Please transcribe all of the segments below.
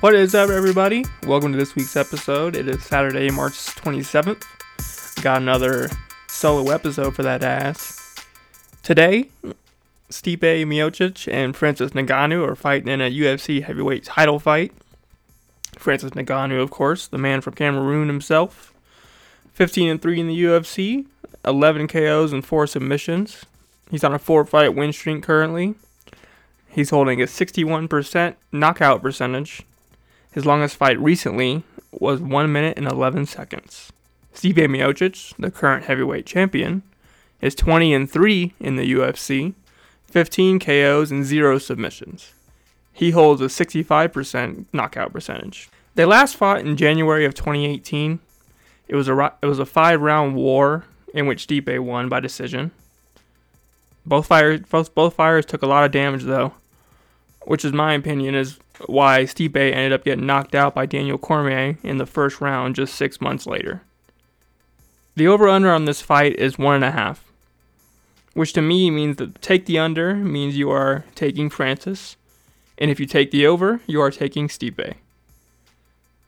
What is up, everybody? Welcome to this week's episode. It is Saturday, March 27th. Got another solo episode for that ass. Today, Stipe Miocic and Francis Ngannou are fighting in a UFC heavyweight title fight. Francis Ngannou, of course, the man from Cameroon himself. 15 and 3 in the UFC, 11 KOs and 4 submissions. He's on a 4 fight win streak currently. He's holding a 61% knockout percentage. His longest fight recently was 1 minute and 11 seconds. Stipe Miocic, the current heavyweight champion, is 20 and 3 in the UFC, 15 KOs and 0 submissions. He holds a 65% knockout percentage. They last fought in January of 2018. It was a it was a 5-round war in which Stipe won by decision. Both fires both, both fires took a lot of damage though, which is my opinion is why Stipe ended up getting knocked out by Daniel Cormier in the first round just six months later. The over under on this fight is one and a half, which to me means that take the under means you are taking Francis, and if you take the over, you are taking Stipe.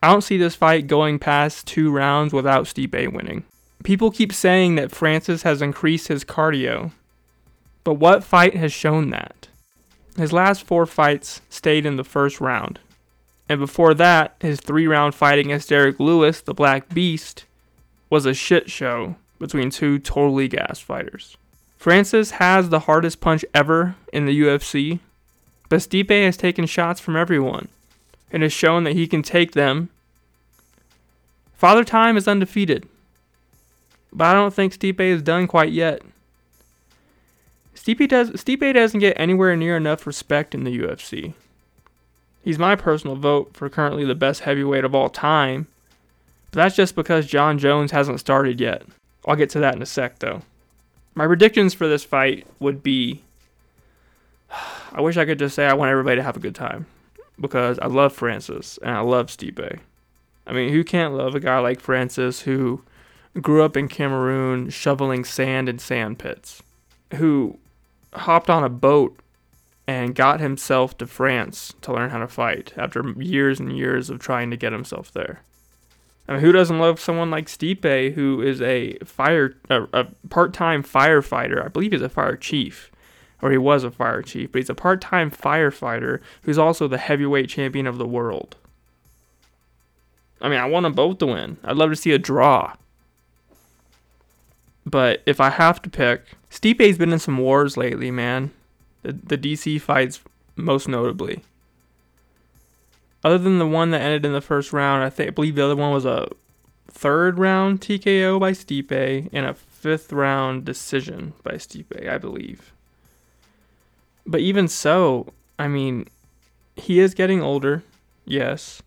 I don't see this fight going past two rounds without Stipe winning. People keep saying that Francis has increased his cardio, but what fight has shown that? His last four fights stayed in the first round, and before that, his three round fight against Derrick Lewis, the Black Beast, was a shit show between two totally gassed fighters. Francis has the hardest punch ever in the UFC, but Stipe has taken shots from everyone and has shown that he can take them. Father Time is undefeated, but I don't think Stipe is done quite yet. Stipe, does, Stipe doesn't get anywhere near enough respect in the UFC. He's my personal vote for currently the best heavyweight of all time, but that's just because Jon Jones hasn't started yet. I'll get to that in a sec, though. My predictions for this fight would be I wish I could just say I want everybody to have a good time because I love Francis and I love Stipe. I mean, who can't love a guy like Francis who grew up in Cameroon shoveling sand in sand pits, who hopped on a boat and got himself to France to learn how to fight after years and years of trying to get himself there. I mean, who doesn't love someone like Stipe, who is a fire, a, a part-time firefighter? I believe he's a fire chief, or he was a fire chief, but he's a part-time firefighter who's also the heavyweight champion of the world. I mean, I want them both to win. I'd love to see a draw. But if I have to pick, Stipe's been in some wars lately, man. The, the DC fights, most notably. Other than the one that ended in the first round, I think I believe the other one was a third round TKO by Stipe and a fifth round decision by Stipe, I believe. But even so, I mean, he is getting older, yes.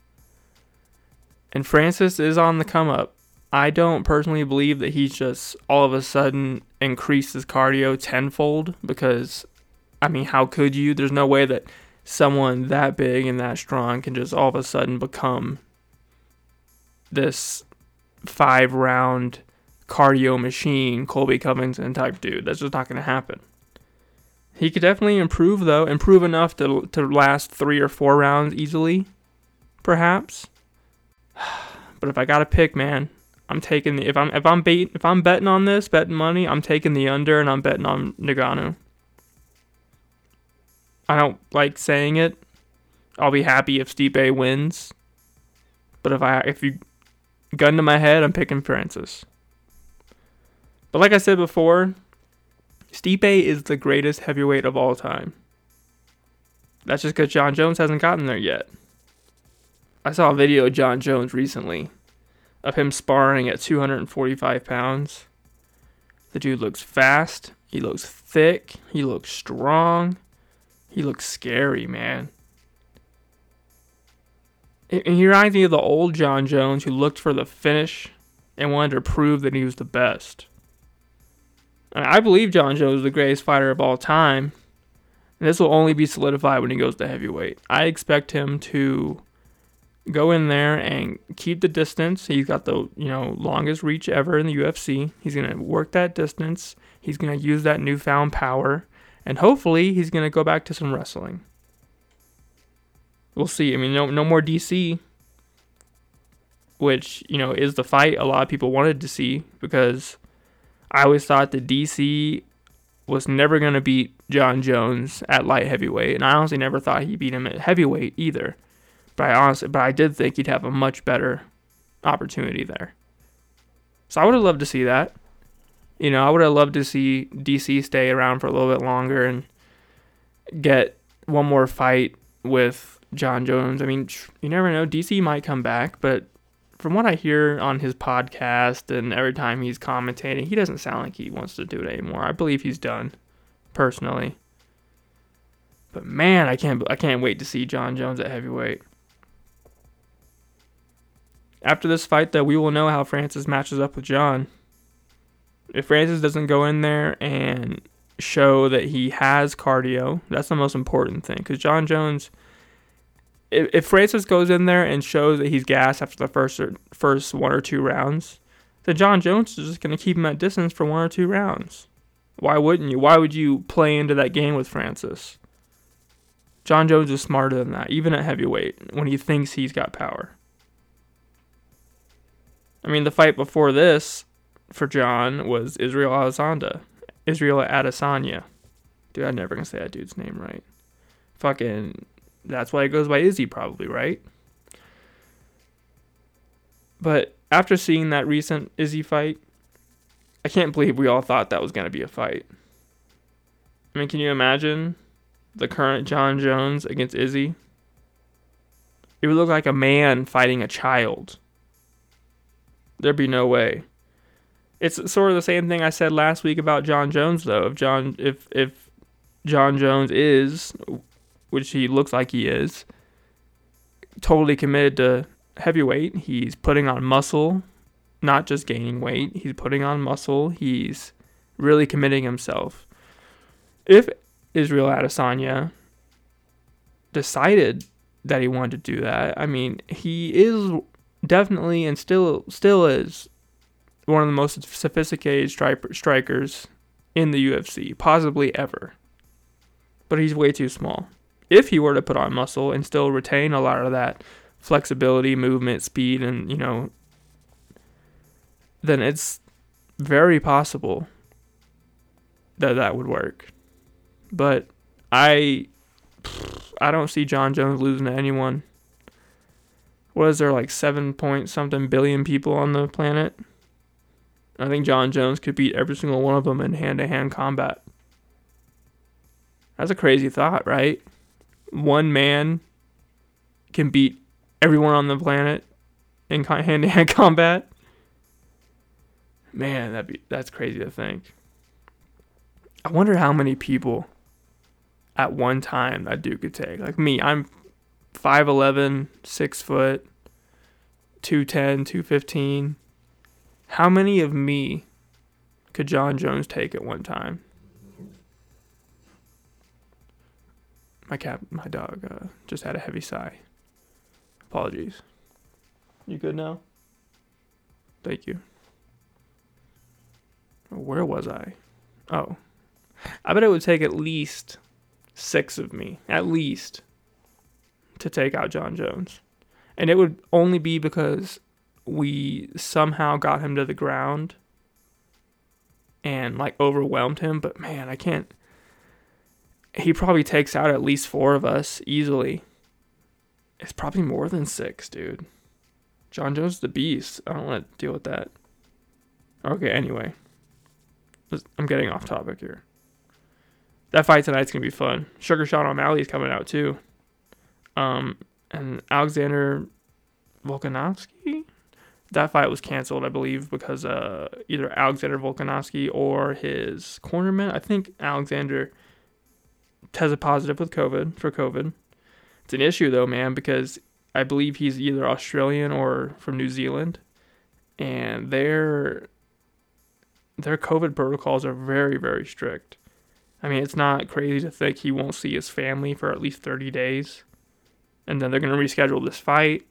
And Francis is on the come up. I don't personally believe that he's just all of a sudden increased his cardio tenfold because, I mean, how could you? There's no way that someone that big and that strong can just all of a sudden become this five round cardio machine, Colby Covington type dude. That's just not going to happen. He could definitely improve though, improve enough to to last three or four rounds easily, perhaps. But if I gotta pick, man, I'm taking the if I'm if I'm bait if I'm betting on this, betting money, I'm taking the under and I'm betting on Ngannou. I don't like saying it. I'll be happy if Stipe wins. But if I if you gun to my head, I'm picking Francis. But like I said before, Stipe is the greatest heavyweight of all time. That's just because Jon Jones hasn't gotten there yet. I saw a video of Jon Jones recently of him sparring at 245 pounds. The dude looks fast. He looks thick. He looks strong. He looks scary, man. And he reminds me of the old Jon Jones who looked for the finish and wanted to prove that he was the best. I believe Jon Jones is the greatest fighter of all time. And this will only be solidified when he goes to heavyweight. I expect him to go in there and keep the distance. He's got the, you know, longest reach ever in the UFC. He's to work that distance. He's to use that newfound power and hopefully he's to go back to some wrestling. we'll see. I mean, no no more DC, which you know is the fight a lot of people wanted to see because I always thought that DC was never to beat Jon Jones at light heavyweight, and I honestly never thought he beat him at heavyweight either. But I honestly, but I did think he'd have a much better opportunity there. So I would have loved to see that. You know, I would have loved to see DC stay around for a little bit longer and get one more fight with Jon Jones. I mean, you never know. DC might come back, but from what I hear on his podcast and every time he's commentating, he doesn't sound like he wants to do it anymore. I believe he's done, personally. But man, I can't I can't wait to see Jon Jones at heavyweight. After this fight, though, we will know how Francis matches up with Jon. If Francis doesn't go in there and show that he has cardio, that's the most important thing. Because Jon Jones, if, if Francis goes in there and shows that he's gassed after the first or, first one or two rounds, then Jon Jones is just going to keep him at distance for one or two rounds. Why wouldn't you? Why would you play into that game with Francis? Jon Jones is smarter than that, even at heavyweight, when he thinks he's got power. I mean, the fight before this for Jon was Israel Adesanya. Israel Adesanya. Dude, I'm never gonna say that dude's name right. Fucking, that's why it goes by Izzy, probably, right? But after seeing that recent Izzy fight, I can't believe we all thought that was gonna be a fight. I mean, can you imagine the current Jon Jones against Izzy? It would look like a man fighting a child. There'd be no way. It's sort of the same thing I said last week about Jon Jones, though. If Jon, if if Jon Jones is, which he looks like he is, totally committed to heavyweight, he's putting on muscle, not just gaining weight. He's putting on muscle. He's really committing himself. If Israel Adesanya decided that he wanted to do that, I mean, he is definitely and still still is one of the most sophisticated stri- strikers in the UFC, possibly ever. But he's way too small. If he were to put on muscle and still retain a lot of that flexibility, movement, speed, and you know, then it's very possible that that would work. But I, I don't see Jon Jones losing to anyone what is there like seven point something billion people on the planet? I think Jon Jones could beat every single one of them in hand to hand combat. That's a crazy thought, right? One man can beat everyone on the planet in hand to hand combat. Man, that be that's crazy to think. I wonder how many people at one time that dude could take. Like me, I'm 5'11, 6 foot, 210, 215. How many of me could Jon Jones take at one time? My cat, my dog, uh, just had a heavy sigh. Apologies. You good now? Thank you. Where was I? Oh. I bet it would take at least six of me. At least to take out Jon Jones. And it would only be because we somehow got him to the ground and like overwhelmed him. But man, I can't. He probably takes out at least four of us easily. It's probably more than six, dude. Jon Jones the beast. I don't want to deal with that. Okay, anyway. I'm getting off topic here. That fight tonight's gonna be fun. Sugar Sean is coming out too. Um, and Alexander Volkanovski. That fight was canceled, I believe, because uh, either Alexander Volkanovski or his cornerman. I think Alexander tested positive with COVID for COVID. It's an issue though, man, because I believe he's either Australian or from New Zealand, and their their COVID protocols are very very strict. I mean, it's not crazy to think he won't see his family for at least 30 days and then they're going to reschedule this fight.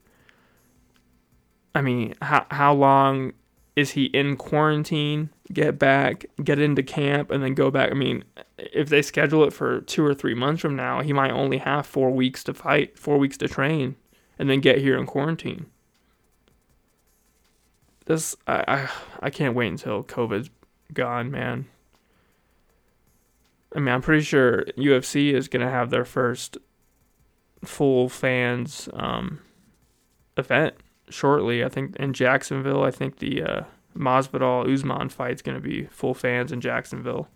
I mean, how how long is he in quarantine, get back, get into camp, and then go back? I mean, if they schedule it for two or three months from now, he might only have four weeks to fight, four weeks to train, and then get here in quarantine. This I I, I can't wait until COVID's gone, man. I mean, I'm pretty sure UFC is gonna have their first full fans um, event shortly. I think in Jacksonville. I think the uh, Masvidal Usman fight's gonna be full fans in Jacksonville.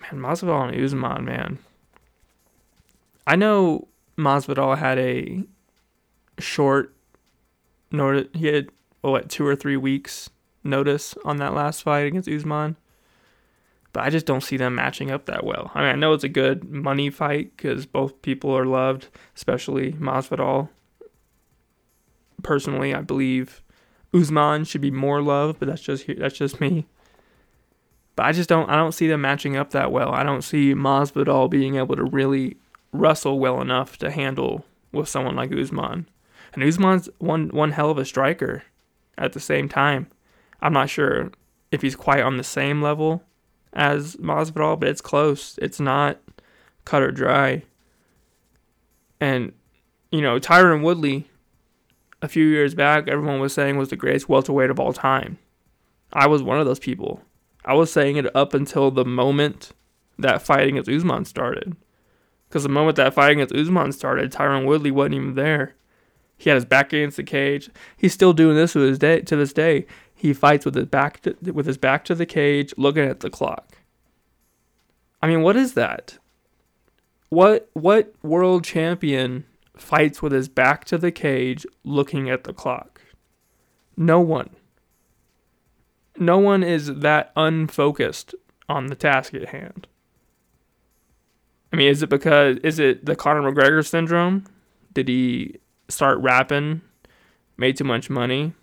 Man, Masvidal and Usman, man. I know Masvidal had a short notice. He had what two or three weeks notice on that last fight against Usman. But I just don't see them matching up that well. I mean, I know it's a good money fight because both people are loved, especially Masvidal personally, I believe Usman should be more loved, but that's just that's just me. But I just don't I don't see them matching up that well. I don't see Masvidal being able to really wrestle well enough to handle with someone like Usman. And Usman's one one hell of a striker. At the same time, I'm not sure if he's quite on the same level as Masvidal, but it's close. It's not cut or dry. And you know, Tyron Woodley a few years back, everyone was saying was the greatest welterweight of all time. I was one of those people. I was saying it up until the moment that fighting against Usman started. Because the moment that fighting against Usman started, Tyron Woodley wasn't even there. He had his back against the cage. He's still doing this to his day. To this day, he fights with his back to, with his back to the cage, looking at the clock. I mean, what is that? What what world champion fights with his back to the cage, looking at the clock. No one. No one is that unfocused on the task at hand. I mean, is it because is it the Conor McGregor syndrome? Did he start rapping, made too much money?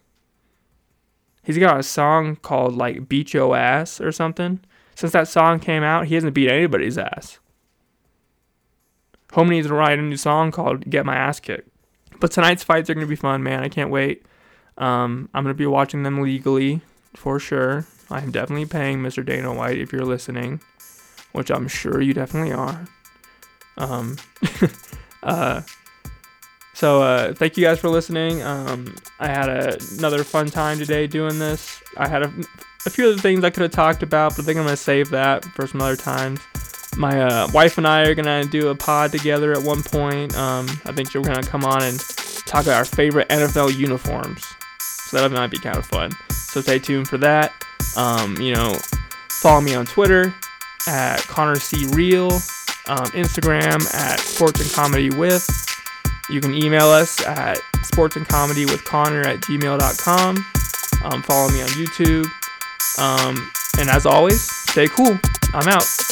He's got a song called like "Beat Your Ass" or something. Since that song came out, he hasn't beat anybody's ass. Homie needs to write a new song called "Get My Ass Kicked." But tonight's fights are gonna be fun, man. I can't wait. Um, I'm gonna be watching them legally for sure. I'm definitely paying Mr. Dana White if you're listening, which I'm sure you definitely are. Um, uh, so uh, thank you guys for listening. Um, I had a, another fun time today doing this. I had a, a few other things I could have talked about, but I think I'm gonna save that for some other times my uh, wife and I are gonna do a pod together at one point. Um, I think we're gonna come on and talk about our favorite NFL uniforms. So that might be kind of fun. So stay tuned for that. Um, you know, follow me on Twitter at Connor C Real, um, Instagram at Sports and Comedy with. You can email us at sports and comedy with Connor at gmail.com. Um, follow me on YouTube. Um, and as always, stay cool. I'm out.